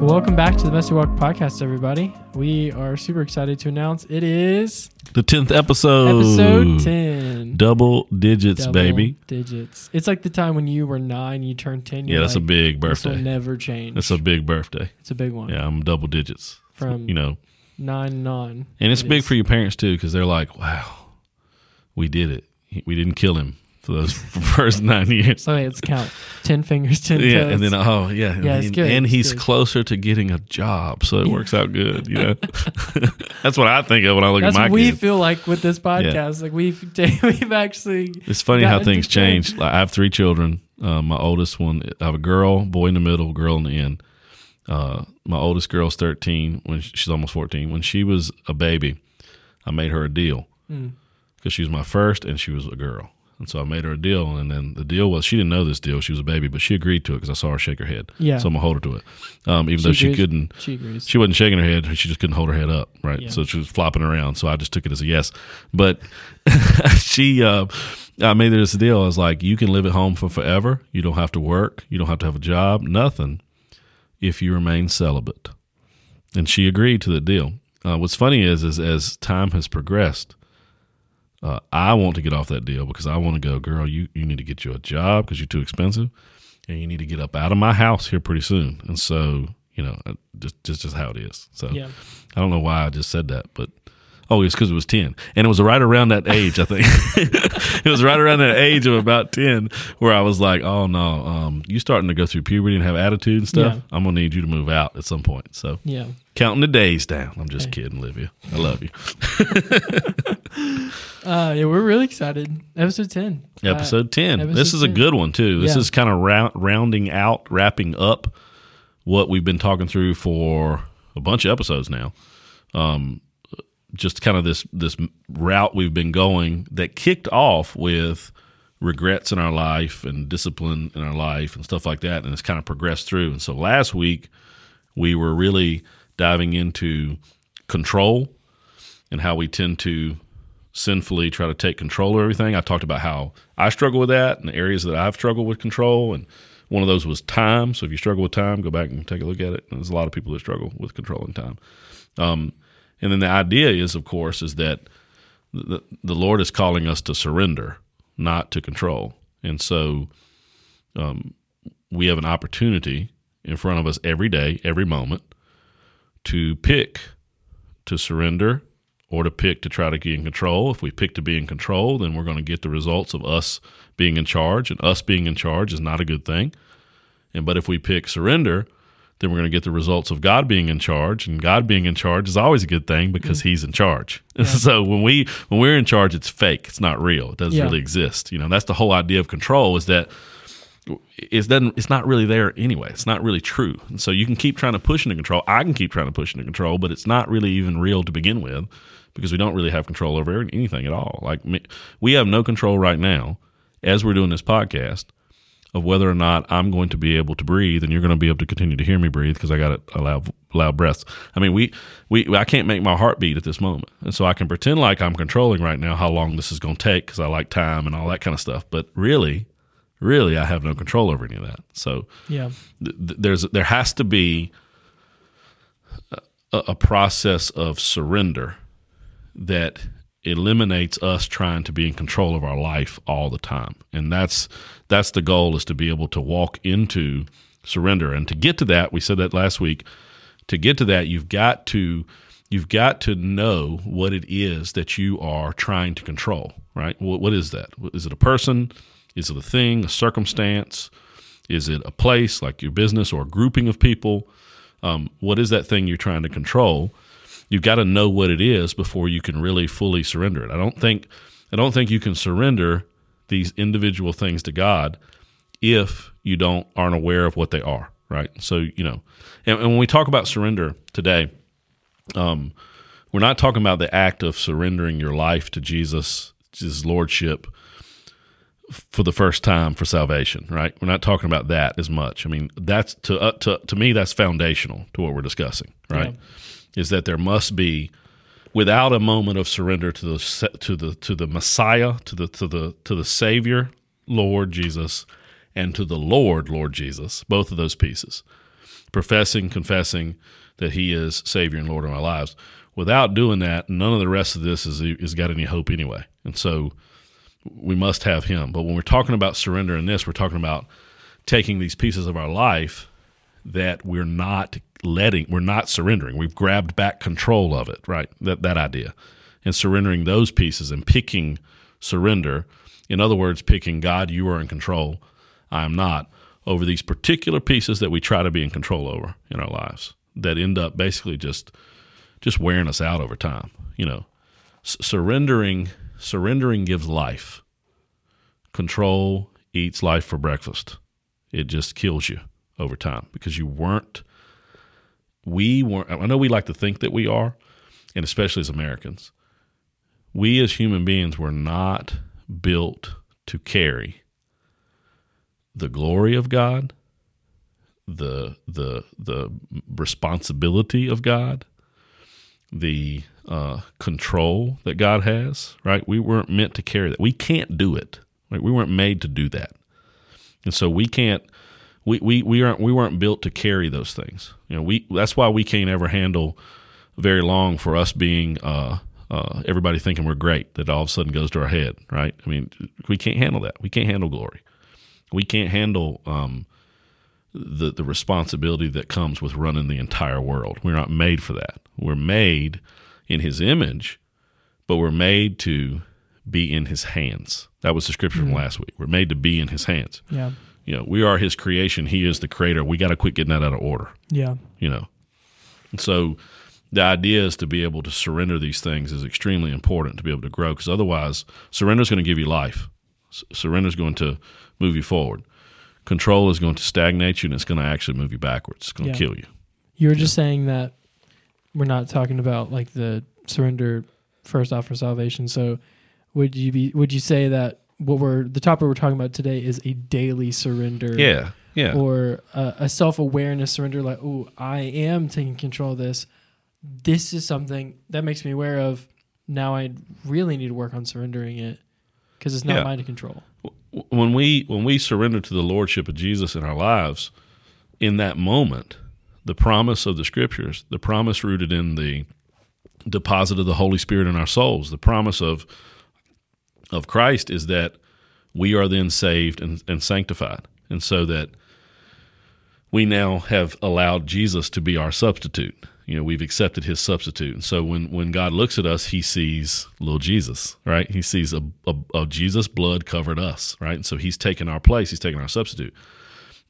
Welcome back to the Messy Walk podcast, everybody. We are super excited to announce it is The tenth episode. episode 10. Double digits, Double baby. Digits. It's like the time when you were nine, you turned 10. Yeah, that's a like, big This will birthday. never change. That's a big birthday. it's a big one. Yeah, I'm double digits. From You know, nine nine. and it's It big is. for your parents too because they're like, "Wow, we did it. We didn't kill him for those first nine years." So let's count 10 fingers, 10 Yeah, toes. and then oh yeah, Yeah, it's and, good, and it's he's good. closer to getting a job, so it works out good. You know, that's what I think of when I look that's at my what we feel like with this podcast. Like we've we've actually It's funny how things change. Like, I have three children. Uh, my oldest one, I have a girl, boy in the middle, girl in the end. Uh, my oldest girl's 13 when sh- she's almost 14. When she was a baby, I made her a deal Hmm. because she was my first and she was a girl. And so I made her a deal. And then the deal was she didn't know this deal. She was a baby, but she agreed to it because I saw her shake her head. Yeah. So I'm going to hold her to it. Um, even though she couldn't, She agrees. she wasn't shaking her head. She just couldn't hold her head up, right? Yeah. So she was flopping around. So I just took it as a yes. But she, uh, I made her this deal. I was like, you can live at home for forever. You don't have to work. You don't have to have a job. Nothing. If you remain celibate, and she agreed to the deal. Uh, what's funny is, is as time has progressed, uh, I want to get off that deal because I want to go, girl. You you need to get you a job because you're too expensive, and you need to get up out of my house here pretty soon. And so, you know, uh, just just just how it is. So Yeah. I don't know why I just said that, but oh, it's because it was ten, and it was right around that age. I think it was right around that age of about ten where I was like, oh no, um, you starting to go through puberty and have attitude and stuff. Yeah. I'm gonna need you to move out at some point. So Yeah. counting the days down. I'm just kidding, Olivia. I love you. Uh, yeah, we're really excited. Episode 10. Uh, Episode 10. episode this is a good one, too. This Yeah. is kind of round, rounding out, wrapping up what we've been talking through for a bunch of episodes now. Um, just kind of this this route we've been going that kicked off with regrets in our life and discipline in our life and stuff like that, and it's kind of progressed through. And so last week we were really diving into control and how we tend to sinfully try to take control of everything. I talked about how I struggle with that and the areas that I've struggled with control. And one of those was time. So if you struggle with time, go back and take a look at it. And there's a lot of people that struggle with controlling time. Um, and then the idea is, of course, is that the, the Lord is calling us to surrender, not to control. And so um, we have an opportunity in front of us every day, every moment, to pick to surrender or to pick to try to get in control. If we pick to be in control, then we're going to get the results of us being in charge, and us being in charge is not a good thing. And but if we pick surrender, then we're going to get the results of God being in charge, and God being in charge is always a good thing because mm. He's in charge. so when we when we're in charge, it's fake. It's not real. It doesn't Yeah. really exist. You know, that's the whole idea of control is that it doesn't it's not really there anyway it's not really true and so you can keep trying to push into control i can keep trying to push into control but it's not really even real to begin with because we don't really have control over anything at all like we have no control right now as we're doing this podcast of whether or not i'm going to be able to breathe and you're going to be able to continue to hear me breathe because i got a loud loud breaths i mean we we i can't make my heart beat at this moment and so i can pretend like i'm controlling right now how long this is going to take because i like time and all that kind of stuff but really really I have no control over any of that. So Yeah. th- th- there's there has to be a, a process of surrender that eliminates us trying to be in control of our life all the time. And that's that's the goal is to be able to walk into surrender. And to get to that, we said that last week, to get to that you've got to you've got to know what it is that you are trying to control, right? What, what is that? Is it a person? Is it a thing, a circumstance? Is it a place like your business or a grouping of people? Um, what is that thing you're trying to control? You've got to know what it is before you can really fully surrender it. I don't think I don't think you can surrender these individual things to God if you don't aren't aware of what they are, right? So you know, and, and when we talk about surrender today, um, we're not talking about the act of surrendering your life to Jesus, His lordship, for the first time for salvation, right? We're not talking about that as much. I mean, that's to uh, to to me that's foundational to what we're discussing, right? Yeah. Is that there must be without a moment of surrender to the to the to the Messiah, to the to the to the Savior, Lord Jesus, and to the Lord, Lord Jesus, both of those pieces. Professing, confessing that he is Savior and Lord of our lives. Without doing that, none of the rest of this is is got any hope anyway. And so we must have him. But when we're talking about surrender in this, we're talking about taking these pieces of our life that we're not letting, we're not surrendering. We've grabbed back control of it, right? That that idea. And surrendering those pieces and picking surrender. In other words, picking God, you are in control. I am not over these particular pieces that we try to be in control over in our lives that end up basically just just wearing us out over time. You know, S- surrendering surrendering gives life. Control eats life for breakfast. It just kills you over time because you weren't. We weren't. I know we like to think that we are, and especially as Americans, we as human beings were not built to carry the glory of God, the the the responsibility of God, the uh, control that God has, right? We weren't meant to carry that. We can't do it. Right? We weren't made to do that, and so we can't. We, we, we aren't we weren't built to carry those things. You know, we that's why we can't ever handle very long for us being uh, uh, everybody thinking we're great that all of a sudden goes to our head, right? I mean, we can't handle that. We can't handle glory. We can't handle um, the the responsibility that comes with running the entire world. We're not made for that. We're made in His image, but we're made to be in His hands. That was the scripture mm-hmm. from last week. We're made to be in His hands. Yeah. You know, we are His creation. He is the creator. We got to quit getting that out of order. Yeah. You know, and so the idea is to be able to surrender these things is extremely important to be able to grow because otherwise surrender is going to give you life surrender is going to move you forward control is going to stagnate you and it's going to actually move you backwards it's going yeah. to kill you you were just saying that we're not talking about like the surrender first off for salvation so would you be would you say that what we're the topic we're talking about today is a daily surrender yeah yeah or a, a self-awareness surrender like oh i am taking control of this this is something that makes me aware of now I really need to work on surrendering it because it's not yeah. mine to control. When we when we surrender to the lordship of Jesus in our lives, in that moment, the promise of the scriptures, the promise rooted in the deposit of the Holy Spirit in our souls, the promise of of Christ is that we are then saved and, and sanctified, and so that we now have allowed Jesus to be our substitute. You know we've accepted his substitute. And so when when god looks at us he sees little jesus right? He sees a, a, a, jesus blood covered us right? And so he's taken our place. He's taken our substitute.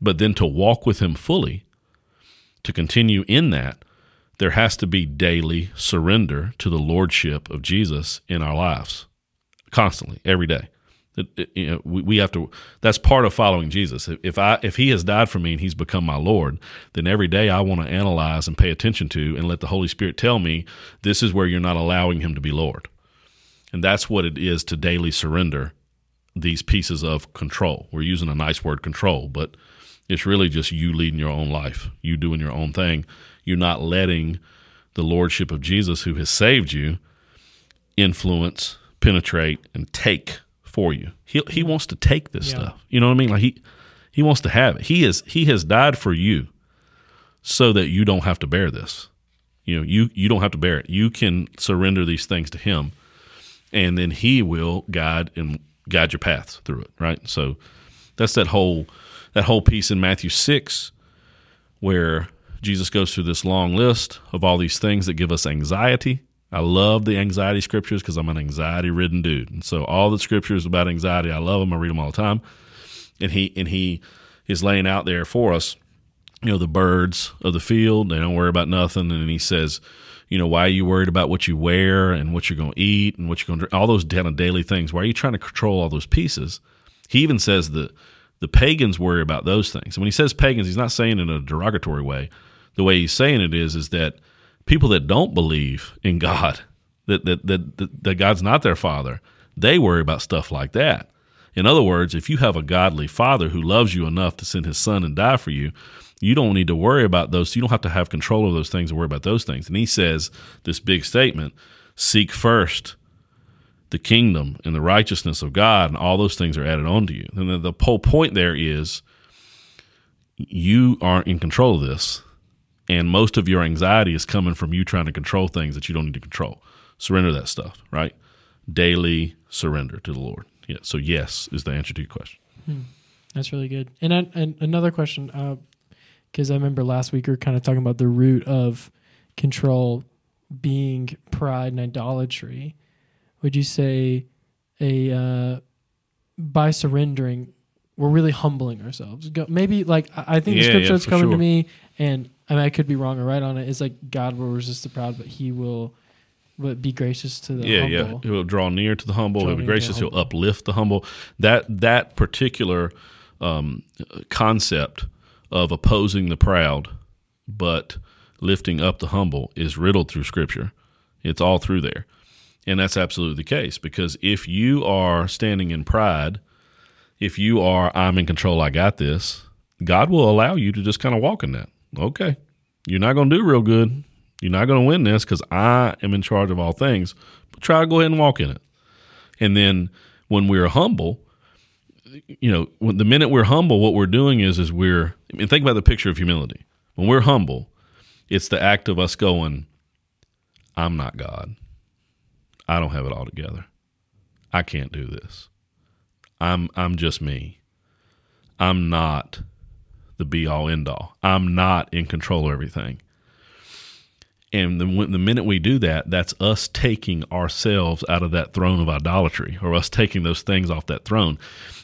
But then to walk with him fully to continue in that there has to be daily surrender to the lordship of jesus in our lives constantly every day it, it, you know, we, we have to. That's part of following Jesus. If I if He has died for me and He's become my Lord, then every day I want to analyze and pay attention to, and let the Holy Spirit tell me this is where you're not allowing Him to be Lord, and that's what it is to daily surrender these pieces of control. We're using a nice word, control, but it's really just you leading your own life, you doing your own thing. You're not letting the lordship of Jesus, who has saved you, influence, penetrate, and take for you. He he wants to take this yeah. stuff. You know what I mean? Like he he wants to have it. He is he has died for you so that you don't have to bear this. You know, you you don't have to bear it. You can surrender these things to him and then he will guide and guide your paths through it, right? So that's that whole that whole piece in Matthew 6 where Jesus goes through this long list of all these things that give us anxiety I love the anxiety scriptures because I'm an anxiety ridden dude. And so all the scriptures about anxiety, I love them. I read them all the time. And he and he is laying out there for us, you know, the birds of the field, they don't worry about nothing. And he says, you know, why are you worried about what you wear and what you're going to eat and what you're going to drink? All those kind of daily things. Why are you trying to control all those pieces? He even says that the pagans worry about those things. And when he says pagans, he's not saying it in a derogatory way. The way he's saying it is, is that people that don't believe in God, that, that, that, that God's not their father, they worry about stuff like that. In other words, if you have a godly father who loves you enough to send his son and die for you, you don't need to worry about those. You don't have to have control of those things and worry about those things. And he says this big statement seek first the kingdom and the righteousness of God, and all those things are added on to you. And the, the whole point there is you aren't in control of this. And most of your anxiety is coming from you trying to control things that you don't need to control. Surrender that stuff, right? Daily surrender to the Lord. Yeah. So, yes is the answer to your question. That's really good. And, I, and another question, because I remember last week we were kind of talking about the root of control being pride and idolatry. Would you say a uh, by surrendering, we're really humbling ourselves? Go, maybe like I I think the Yeah, scripture yeah, that's coming to me, and I mean I could be wrong or right on it. it. Is like God will resist the proud, but He will, but be gracious to the yeah, humble. yeah. Yeah. He'll draw near to the humble. Draw He'll be near to the gracious. He'll uplift the humble. That that particular um, concept of opposing the proud, but lifting up the humble, is riddled through Scripture. It's all through there, and that's absolutely the case. Because if you are standing in pride, if you are I'm in control, I got this. God will allow you to just kind of walk in that. Okay, you're not going to do real good. You're not going to win this because I am in charge of all things. But try to go ahead and walk in it. And then when we're humble, you know, when the minute we're humble, what we're doing is is we're. I mean, think about the picture of humility. When we're humble, it's the act of us going, "I'm not God. I don't have it all together. I can't do this. I'm I'm just me. I'm not the be all end all. I'm not in control of everything." And the, the minute we do that, that's us taking ourselves out of that throne of idolatry or us taking those things off that throne.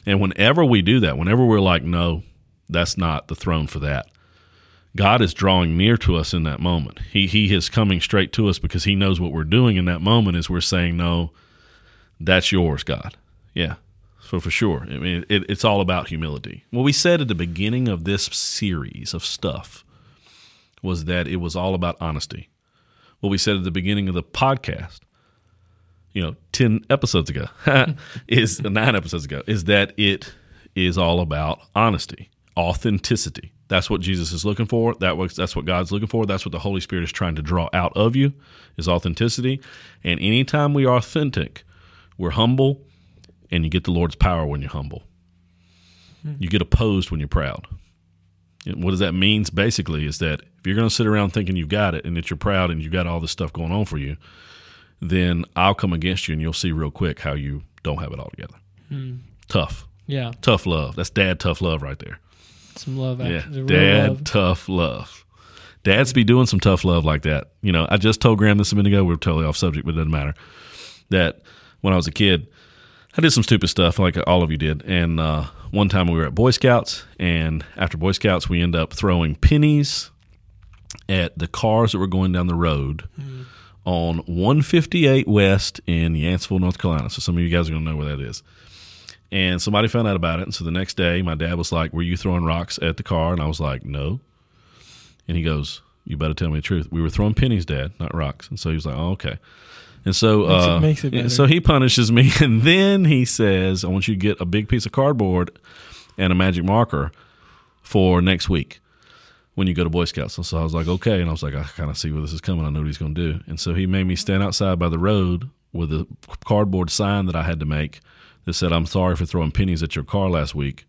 And whenever we do that, whenever we're like, no, that's not the throne for that, God is drawing near to us in that moment. He, he is coming straight to us because He knows what we're doing in that moment is we're saying, no, that's yours, God. Yeah. So for sure. I mean, it, it's all about humility. What we said at the beginning of this series of stuff was that it was all about honesty. What we said at the beginning of the podcast, you know, 10 episodes ago, is nine episodes ago, is that it is all about honesty, authenticity. That's what Jesus is looking for. That was, that's what God's looking for. That's what the Holy Spirit is trying to draw out of you is authenticity. And anytime we are authentic, we're humble and you get the Lord's power when you're humble. Hmm. You get opposed when you're proud. And what does that means basically is that if you're going to sit around thinking you've got it and that you're proud and you've got all this stuff going on for you, then I'll come against you and you'll see real quick how you don't have it all together. Hmm. Tough, Yeah, tough love. That's dad tough love right there. some love. Yeah, dad love. tough love. Dads be doing some tough love like that. You know, I just told Graham this a minute ago. We are totally off subject, but it doesn't matter. That when I was a kid, I did some stupid stuff like all of you did. And uh, one time we were at Boy Scouts, and after Boy Scouts, we end up throwing pennies at the cars that were going down the road on 158 West in Yanceyville, North Carolina. So some of you guys are going to know where that is. And somebody found out about it. And so the next day, my dad was like, Were you throwing rocks at the car? And I was like, No. And he goes, You better tell me the truth. We were throwing pennies, Dad, not rocks. And so he was like, Oh, okay. And so, Makes it- uh, makes it so he punishes me, and then he says, "I want you to get a big piece of cardboard and a magic marker for next week when you go to Boy Scouts." And so I was like, "Okay," and I was like, "I kind of see where this is coming. I know what he's going to do." And so he made me stand outside by the road with a cardboard sign that I had to make that said, "I'm sorry for throwing pennies at your car last week."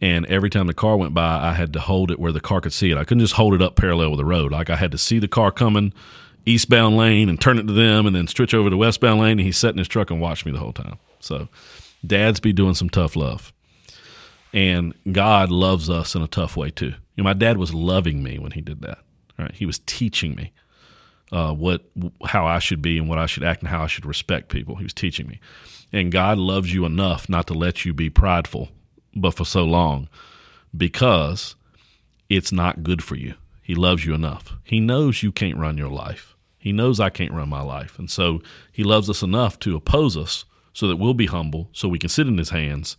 And every time the car went by, I had to hold it where the car could see it. I couldn't just hold it up parallel with the road. Like I had to see the car coming eastbound lane and turn it to them and then switch over to westbound lane. And he sat in his truck and watched me the whole time. So dads be doing some tough love. And God loves us in a tough way too. You know, my dad was loving me when he did that. Right? He was teaching me uh, what how I should be and what I should act and how I should respect people. He was teaching me. And God loves you enough not to let you be prideful, but for so long, because it's not good for you. He loves you enough. He knows you can't run your life. He knows I can't run my life. And so he loves us enough to oppose us so that we'll be humble, so we can sit in his hands,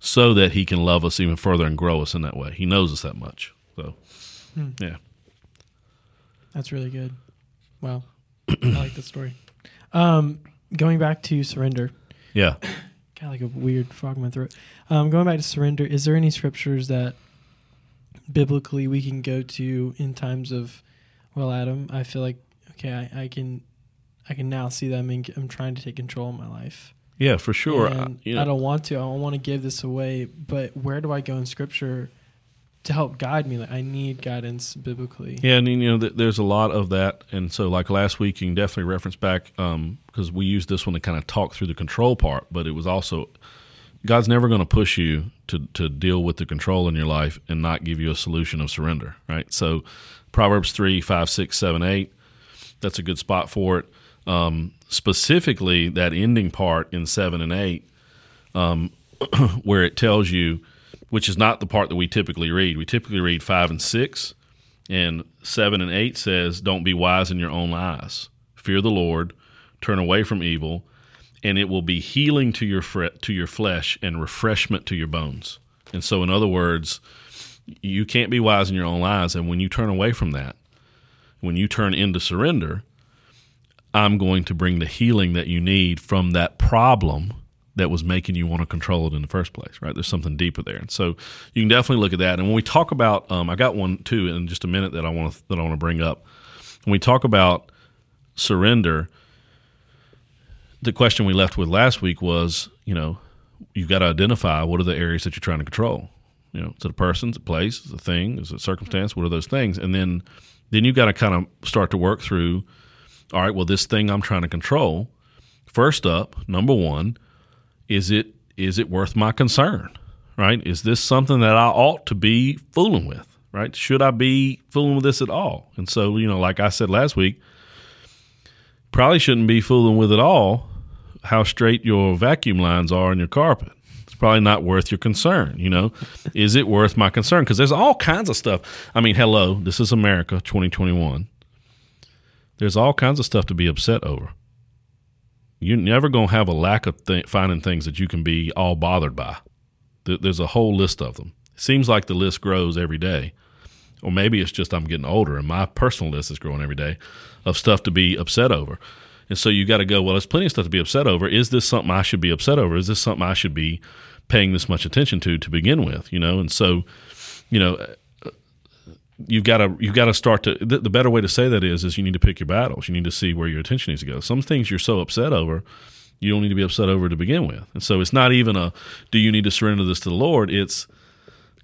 so that he can love us even further and grow us in that way. He knows us that much. So, yeah. That's really good. Wow, I like the story. Um, going back to surrender, Yeah. got like a weird frog in my throat. Um, going back to surrender, is there any scriptures that biblically we can go to in times of, well, Adam, I feel like okay, I, I can, I can now see that I'm, in, I'm trying to take control of my life. Yeah, for sure. I, you know, I don't want to. I don't want to give this away. But where do I go in Scripture to help guide me? Like I need guidance biblically. Yeah, and you know, th- there's a lot of that, and so like last week, you can definitely reference back um, because we used this one to kind of talk through the control part, but it was also God's never going to push you to to deal with the control in your life and not give you a solution of surrender, right? So, Proverbs three, five, six, seven, eight, that's a good spot for it. Um, specifically, that ending part in seven and eight, um, where it tells you which is not the part that we typically read. We typically read five and six, and seven and eight says, Don't be wise in your own eyes. Fear the Lord, turn away from evil, and it will be healing to your fre- to your flesh and refreshment to your bones. And so, in other words, you can't be wise in your own eyes. And when you turn away from that, when you turn into surrender, I'm going to bring the healing that you need from that problem that was making you want to control it in the first place, right? There's something deeper there, and so you can definitely look at that. And when we talk about, um, I got one too in just a minute that I want to that I want to bring up. When we talk about surrender, the question we left with last week was, you know, you've got to identify what are the areas that you're trying to control. You know, is it a person, is it a place, is it a thing, is it a circumstance? What are those things? And then, then you've got to kind of start to work through. All right, well, this thing I'm trying to control. First up, number one, is it is it worth my concern? Right? Is this something that I ought to be fooling with? Right? Should I be fooling with this at all? And so, you know, like I said last week, probably shouldn't be fooling with at all how straight your vacuum lines are in your carpet. Probably not worth your concern. You know, is it worth my concern? Because there's all kinds of stuff. I mean, hello, this is America 2021. There's all kinds of stuff to be upset over you're never going to have a lack of th- finding things that you can be all bothered by. Th- there's a whole list of them. It seems like the list grows every day. Or maybe it's just I'm getting older and my personal list is growing every day of stuff to be upset over. And so you got to go, well, there's plenty of stuff to be upset over. Is this something I should be upset over? Is this something I should be paying this much attention to to begin with? You know, and so, you know, you've got to you've got to start to the, the, better way to say that is is you need to pick your battles. You need to see where your attention needs to go. Some things you're so upset over, you don't need to be upset over to begin with. And so it's not even a do you need to surrender this to the Lord? It's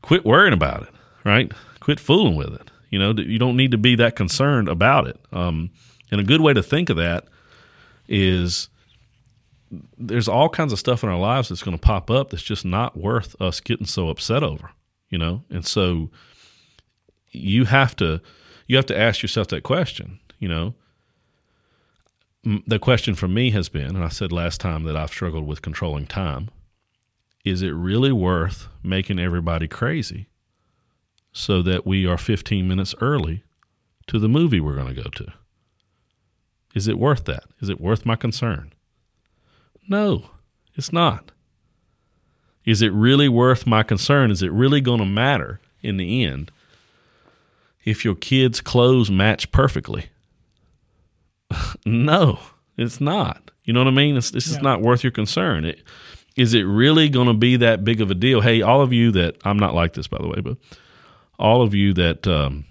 quit worrying about it, right? Quit fooling with it. You know, you don't need to be that concerned about it. Um, and a good way to think of that is there's all kinds of stuff in our lives that's going to pop up that's just not worth us getting so upset over, you know? And so you have to you have to ask yourself that question. You know, the question for me has been, and I said last time that I've struggled with controlling time. Is it really worth making everybody crazy so that we are 15 minutes early to the movie we're going to go to? Is it worth that? Is it worth my concern? No, it's not. Is it really worth my concern? Is it really going to matter in the end if your kids' clothes match perfectly. no, it's not. You know what I mean? It's, this yeah. is not worth your concern. It, is it really going to be that big of a deal? Hey, all of you that I'm not like this, by the way, but all of you that um,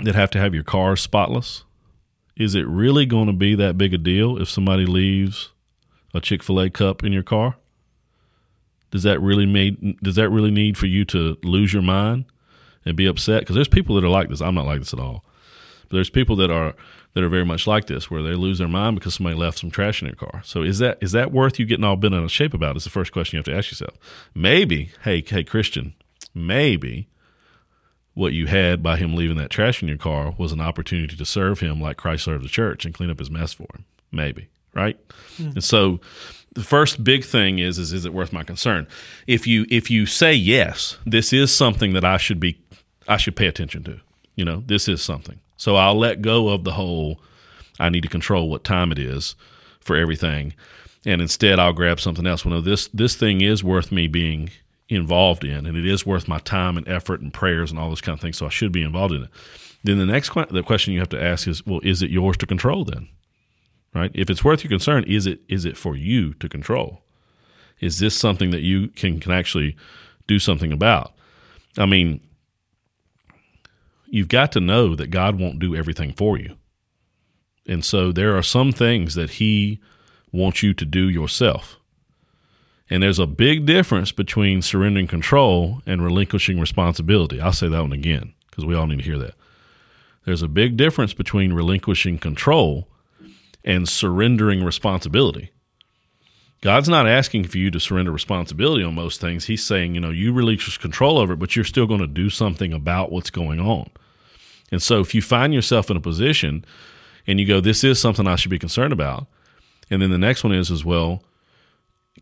that have to have your cars spotless, is it really going to be that big a deal if somebody leaves a Chick Fil A cup in your car? Does that really need? Does that really need for you to lose your mind? and be upset because there's people that are like this. I'm not like this at all. But there's people that are that are very much like this, where they lose their mind because somebody left some trash in their car. So is that is that worth you getting all bent out of shape about? Is the first question you have to ask yourself. Maybe, hey, hey, Christian, maybe what you had by him leaving that trash in your car was an opportunity to serve him like Christ served the church and clean up his mess for him. Maybe, right? Mm. And so the first big thing is is is it worth my concern? If you if you say yes, this is something that I should be I should pay attention to. You know, this is something. So I'll let go of the whole I need to control what time it is for everything. And instead I'll grab something else. Well, no, this this thing is worth me being involved in and it is worth my time and effort and prayers and all those kind of things. So I should be involved in it. Then the next the question you have to ask is, well, is it yours to control then? Right? If it's worth your concern, is it is it for you to control? Is this something that you can, can actually do something about? I mean, you've got to know that God won't do everything for you. And so there are some things that He wants you to do yourself. And there's a big difference between surrendering control and relinquishing responsibility. I'll say that one again because we all need to hear that. There's a big difference between relinquishing control and surrendering responsibility. God's not asking for you to surrender responsibility on most things. He's saying, you know, you relinquish control over it, but you're still going to do something about what's going on. And so if you find yourself in a position and you go, this is something I should be concerned about, and then the next one is as well,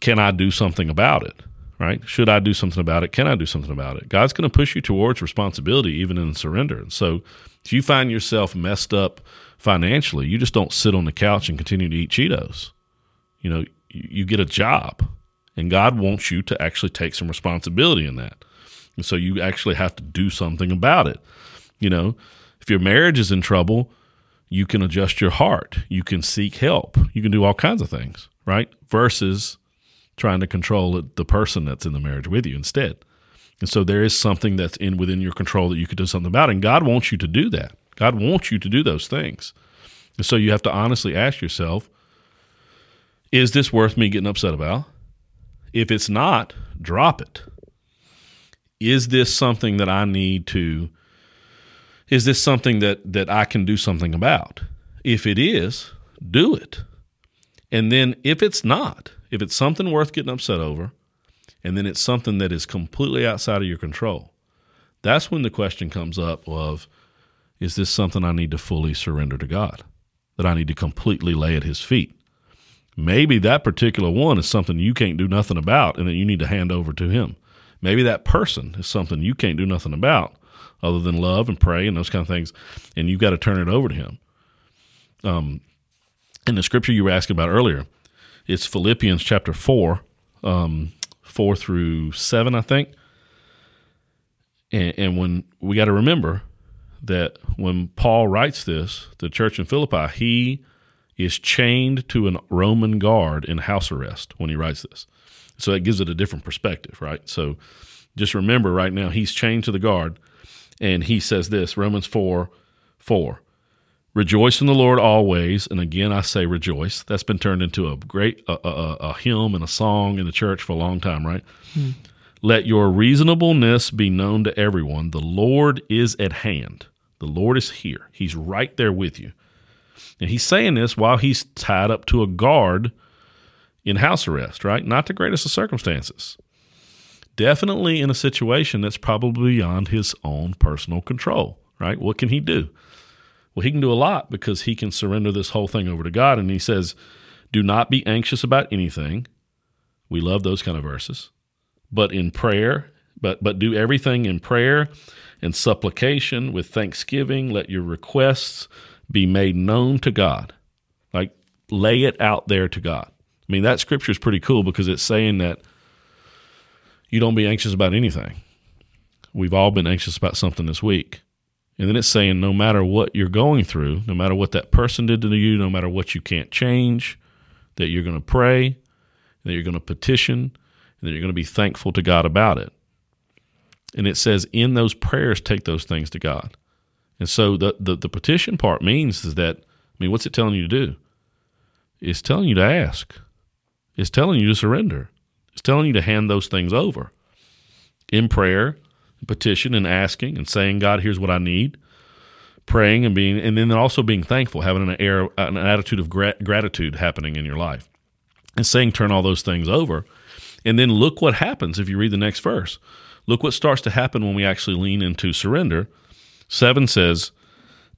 can I do something about it? Right? Should I do something about it? Can I do something about it? God's going to push you towards responsibility even in surrender. And so if you find yourself messed up financially, you just don't sit on the couch and continue to eat Cheetos. You know, you get a job, and God wants you to actually take some responsibility in that. And so you actually have to do something about it. You know, if your marriage is in trouble, you can adjust your heart, you can seek help, you can do all kinds of things, right? Versus trying to control the person that's in the marriage with you instead. And so there is something that's in within your control that you could do something about. And God wants you to do that. God wants you to do those things. And so you have to honestly ask yourself, is this worth me getting upset about? If it's not, drop it. Is this something that I need to is this something that that I can do something about? If it is, do it. And then if it's not, if it's something worth getting upset over, and then it's something that is completely outside of your control, that's when the question comes up of is this something I need to fully surrender to God? That I need to completely lay at his feet? Maybe that particular one is something you can't do nothing about and that you need to hand over to him. Maybe that person is something you can't do nothing about other than love and pray and those kind of things, and you've got to turn it over to him. Um, in the scripture you were asking about earlier, it's Philippians chapter 4, um, 4 through 7, I think. And, and when we got to remember that when Paul writes this, the church in Philippi, he is chained to a Roman guard in house arrest when he writes this. So that gives it a different perspective, right? So just remember right now, he's chained to the guard, and he says this Romans 4 4. Rejoice in the Lord always. And again, I say rejoice. That's been turned into a great a, a, a hymn and a song in the church for a long time, right? Hmm. Let your reasonableness be known to everyone. The Lord is at hand. The Lord is here. He's right there with you. And he's saying this while he's tied up to a guard in house arrest, right? Not the greatest of circumstances. Definitely in a situation that's probably beyond his own personal control, right? What can he do? Well, he can do a lot because he can surrender this whole thing over to God. And he says, Do not be anxious about anything. We love those kind of verses. But in prayer, but but do everything in prayer and supplication with thanksgiving. Let your requests be made known to God. Like lay it out there to God. I mean, that scripture is pretty cool because it's saying that you don't be anxious about anything. We've all been anxious about something this week. And then it's saying no matter what you're going through, no matter what that person did to you, no matter what you can't change, that you're going to pray, that you're going to petition, and that you're going to be thankful to God about it. And it says in those prayers, take those things to God. And so the, the, the petition part means is that, I mean, what's it telling you to do? It's telling you to ask. It's telling you to surrender. It's telling you to hand those things over in prayer, petition, and asking and saying, God, here's what I need. Praying and being, and then also being thankful, having an air, an attitude of gra- gratitude happening in your life, and saying, turn all those things over. And then look what happens if you read the next verse. Look what starts to happen when we actually lean into surrender 7 says,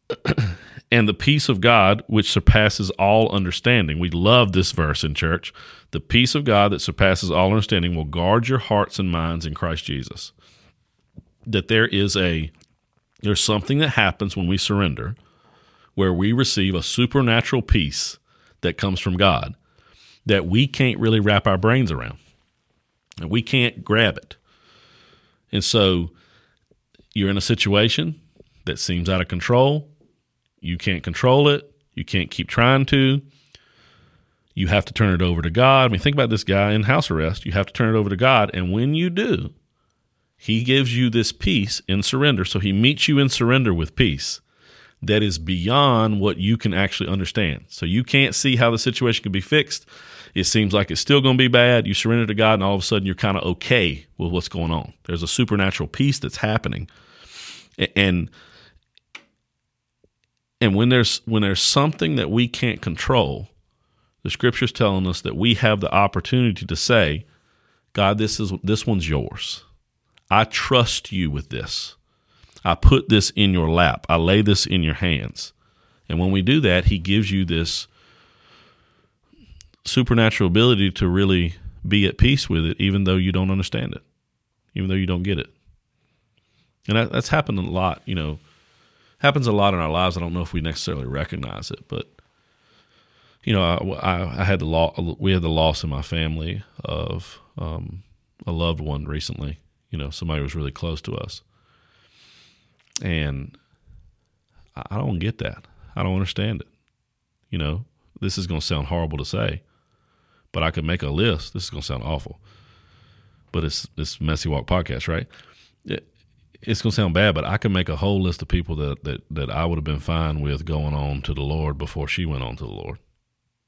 and the peace of God, which surpasses all understanding. We love this verse in church. The peace of God that surpasses all understanding will guard your hearts and minds in Christ Jesus. That there is a there's something that happens when we surrender where we receive a supernatural peace that comes from God that we can't really wrap our brains around. And we can't grab it. And so you're in a situation that seems out of control. You can't control it. You can't keep trying to. you have to turn it over to God. I mean, think about this guy in house arrest. You have to turn it over to God. And when you do, he gives you this peace in surrender. So he meets you in surrender with peace that is beyond what you can actually understand. So you can't see how the situation can be fixed. It seems like it's still going to be bad. You surrender to God, and all of a sudden you're kind of okay with what's going on. There's a supernatural peace that's happening, and and when there's when there's something that we can't control, the scripture's telling us that we have the opportunity to say, God, this is this one's yours. I trust you with this. I put this in your lap. I lay this in your hands. And when we do that, he gives you this supernatural ability to really be at peace with it, even though you don't understand it, even though you don't get it. And that, that's happened a lot, you know, happens a lot in our lives. I don't know if we necessarily recognize it, but you know, I, I, had the law, we had the loss in my family of um, a loved one recently. You know, somebody was really close to us, and I don't get that. I don't understand it. You know, this is going to sound horrible to say, but I could make a list. This is going to sound awful, but it's this messy walk podcast, right? It, it's going to sound bad, but I could make a whole list of people that, that, that I would have been fine with going on to the Lord before she went on to the Lord.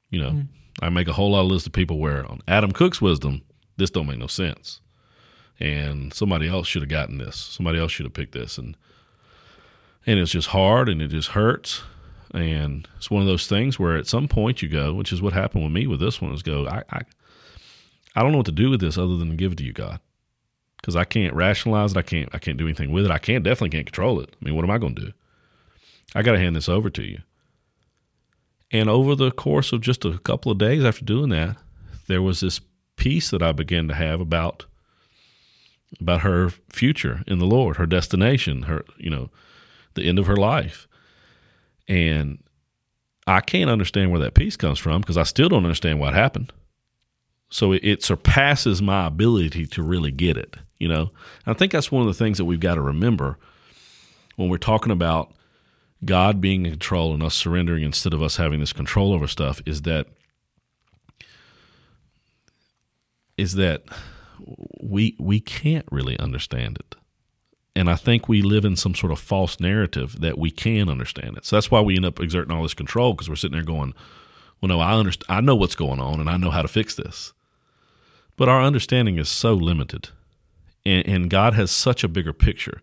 You know, mm. I make a whole lot of list of people where on Adam Cook's wisdom, this don't make no sense. And somebody else should have gotten this. Somebody else should have picked this. And and it's just hard and it just hurts. And it's one of those things where at some point you go, which is what happened with me with this one, is go, I, I, I don't know what to do with this other than give it to you, God, because I can't rationalize it. I can't, I can't do anything with it. I can't definitely can't control it. I mean, what am I going to do? I got to hand this over to you. And over the course of just a couple of days after doing that, there was this peace that I began to have about about her future in the Lord, her destination, her you know, the end of her life. And I can't understand where that peace comes from because I still don't understand what happened. So it, it, surpasses my ability to really get it, you know. And I think that's one of the things that we've got to remember when we're talking about God being in control and us surrendering instead of us having this control over stuff is that is that we we can't really understand it and I think we live in some sort of false narrative that we can understand it. So that's why we end up exerting all this control because we're sitting there going, "Well, no, I understand. I know what's going on, and I know how to fix this." But our understanding is so limited, and, and God has such a bigger picture.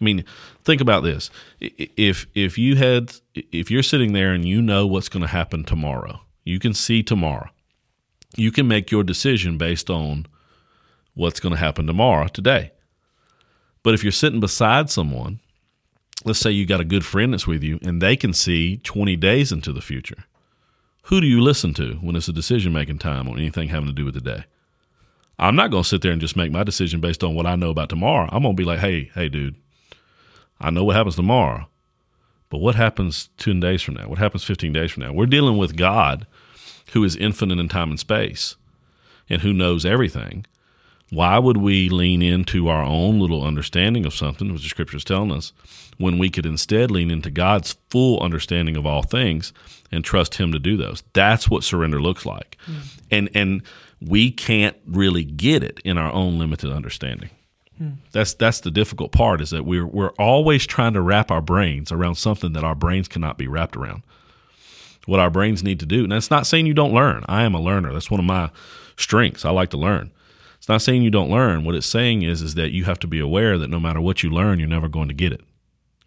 I mean, think about this: if if you had if you're sitting there and you know what's going to happen tomorrow, you can see tomorrow. You can make your decision based on what's going to happen tomorrow today. But if you're sitting beside someone, let's say you got a good friend that's with you and they can see 20 days into the future, who do you listen to when it's a decision making time on anything having to do with the day? I'm not going to sit there and just make my decision based on what I know about tomorrow. I'm going to be like, hey, hey, dude, I know what happens tomorrow, but what happens 10 days from now? What happens 15 days from now? We're dealing with God who is infinite in time and space and who knows everything. Why would we lean into our own little understanding of something, which the scripture is telling us, when we could instead lean into God's full understanding of all things and trust Him to do those? That's what surrender looks like. Mm. And and we can't really get it in our own limited understanding. Mm. That's that's the difficult part is that we're we're always trying to wrap our brains around something that our brains cannot be wrapped around. What our brains need to do. And that's not saying you don't learn. I am a learner. That's one of my strengths. I like to learn. It's not saying you don't learn. What it's saying is is that you have to be aware that no matter what you learn, you're never going to get it.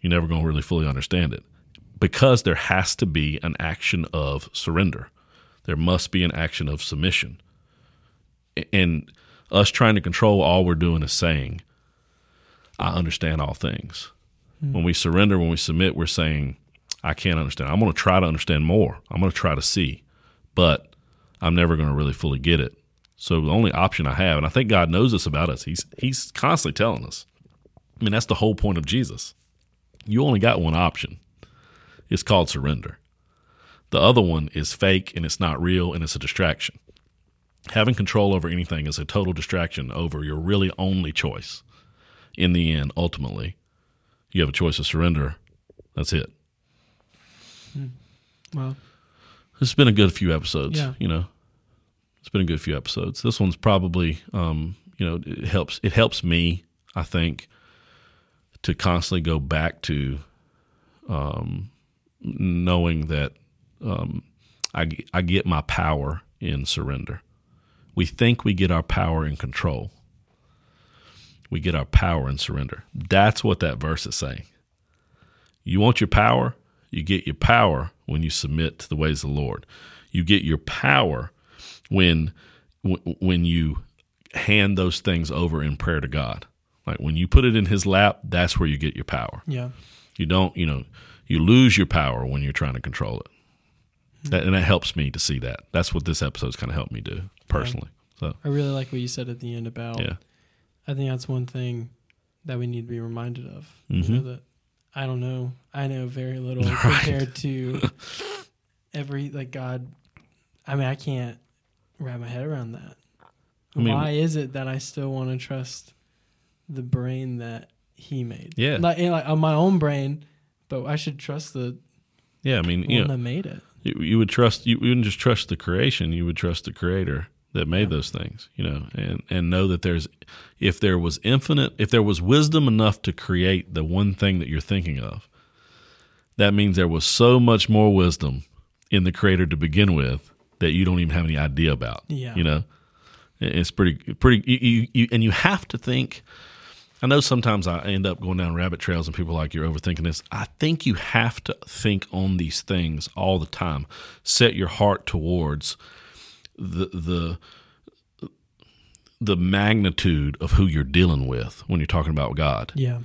You're never going to really fully understand it. Because there has to be an action of surrender. There must be an action of submission. And us trying to control all we're doing is saying, I understand all things. Mm-hmm. When we surrender, when we submit, we're saying, I can't understand. I'm going to try to understand more. I'm going to try to see, but I'm never going to really fully get it. So the only option I have, and I think God knows this about us, He's He's constantly telling us. I mean, that's the whole point of Jesus. You only got one option. It's called surrender. The other one is fake and it's not real and it's a distraction. Having control over anything is a total distraction over your really only choice. In the end, ultimately, you have a choice to surrender. That's it. Hmm. Well, it's been a good few episodes. Yeah. You know, It's been a good few episodes. This one's probably, um, you know, it helps. It helps me, I think, to constantly go back to um, knowing that um, I I get my power in surrender. We think we get our power in control. We get our power in surrender. That's what that verse is saying. You want your power? You get your power when you submit to the ways of the Lord. You get your power when when you hand those things over in prayer to God. Like when you put it in his lap, that's where you get your power. Yeah. You don't, you know, you lose your power when you're trying to control it. That, and that helps me to see that. That's what this episode's kind of helped me do personally. So, I really like what you said at the end about. yeah. I think that's one thing that we need to be reminded of. Mhm. You know, that I don't know. I know very little Right. compared to every like God. I mean, I can't wrap my head around that. I mean- Why is it that I still want to trust the brain that He made? Yeah. like, and, like on my own brain, but I should trust the Yeah. I mean, one you know, that made it. you, you would trust, you wouldn't just trust the creation, you would trust the creator that made those things, you know, and, and know that there's, if there was infinite, if there was wisdom enough to create the one thing that you're thinking of, that means there was so much more wisdom in the creator to begin with that you don't even have any idea about. Yeah. You know, it's pretty, pretty, you, you, you, and you have to think. I know sometimes I end up going down rabbit trails and people are like, you're overthinking this. I think you have to think on these things all the time. Set your heart towards the, the, the magnitude of who you're dealing with when you're talking about God Yeah.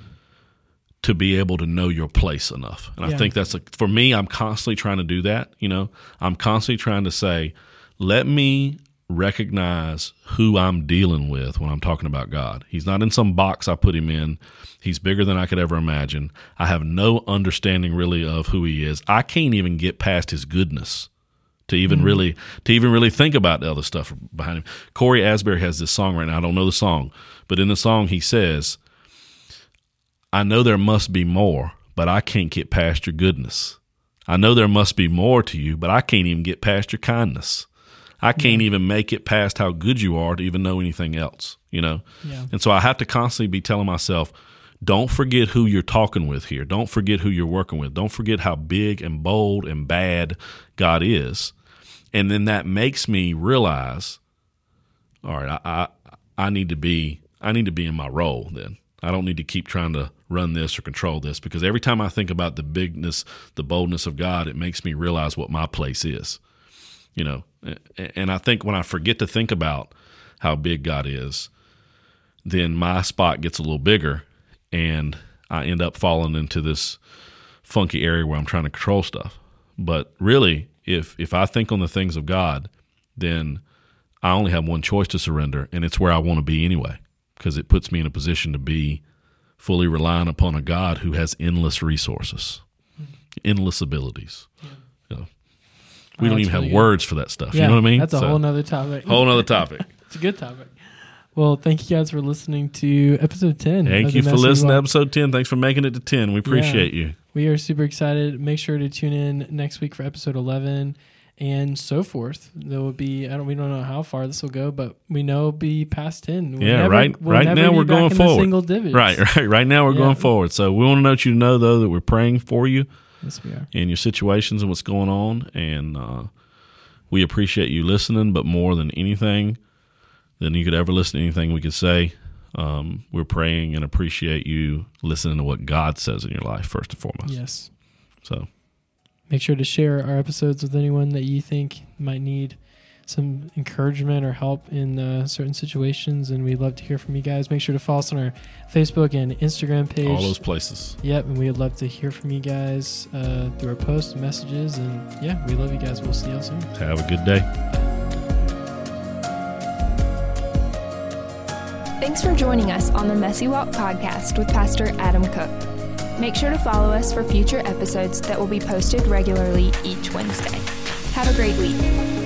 To be able to know your place enough. And Yeah. I think that's a, for me, I'm constantly trying to do that. You know, I'm constantly trying to say, let me recognize who I'm dealing with when I'm talking about God. He's not in some box I put him in. He's bigger than I could ever imagine. I have no understanding really of who he is. I can't even get past his goodness to even mm-hmm. really to even really think about the other stuff behind him. Cory Asbury has this song right now. I don't know the song, but in the song he says, I know there must be more, but I can't get past your goodness. I know there must be more to you, but I can't even get past your kindness. I can't even make it past how good you are to even know anything else, you know? Yeah. And so I have to constantly be telling myself, don't forget who you're talking with here. Don't forget who you're working with. Don't forget how big and bold and bad God is. And then that makes me realize, all right, I, I I need to be I need to be in my role then. I don't need to keep trying to run this or control this because every time I think about the bigness, the boldness of God, it makes me realize what my place is. You know, and I think when I forget to think about how big God is, then my spot gets a little bigger and I end up falling into this funky area where I'm trying to control stuff. But really, if if I think on the things of God, then I only have one choice to surrender, and it's where I want to be anyway, because it puts me in a position to be fully relying upon a God who has endless resources, endless abilities. You know, we Oh, don't even have good. words for that stuff. Yeah, you know what I mean? That's a So, whole nother topic. whole nother topic. It's a good topic. Well, thank you guys for listening to episode 10. Thank you for listening to episode 10. Thanks for making it to 10. We appreciate you. We are super excited. Make sure to tune in next week for episode 11 and so forth. There will be, I don't, we don't know how far this will go, but we know it'll be past 10. We'll Yeah, never- right- we'll right now we're going forward. Single digits. Right, right. Right now we're Yeah. going forward. So we want to let you know, though, that we're praying for you Yes, we are. in your situations and what's going on. And uh, we appreciate you listening, but more than anything, than you could ever listen to anything we could say, um, we're praying and appreciate you listening to what God says in your life, first and foremost. Yes. So, Make sure to share our episodes with anyone that you think might need some encouragement or help in uh, certain situations. And we'd love to hear from you guys. Make sure to follow us on our Facebook and Instagram page. all those places. Yep, and we'd love to hear from you guys uh, through our posts and messages. And yeah, we love you guys. We'll see y'all soon. Have a good day. Thanks for joining us on the Messy Walk podcast with Pastor Adam Cook. Make sure to follow us for future episodes that will be posted regularly each Wednesday. Have a great week.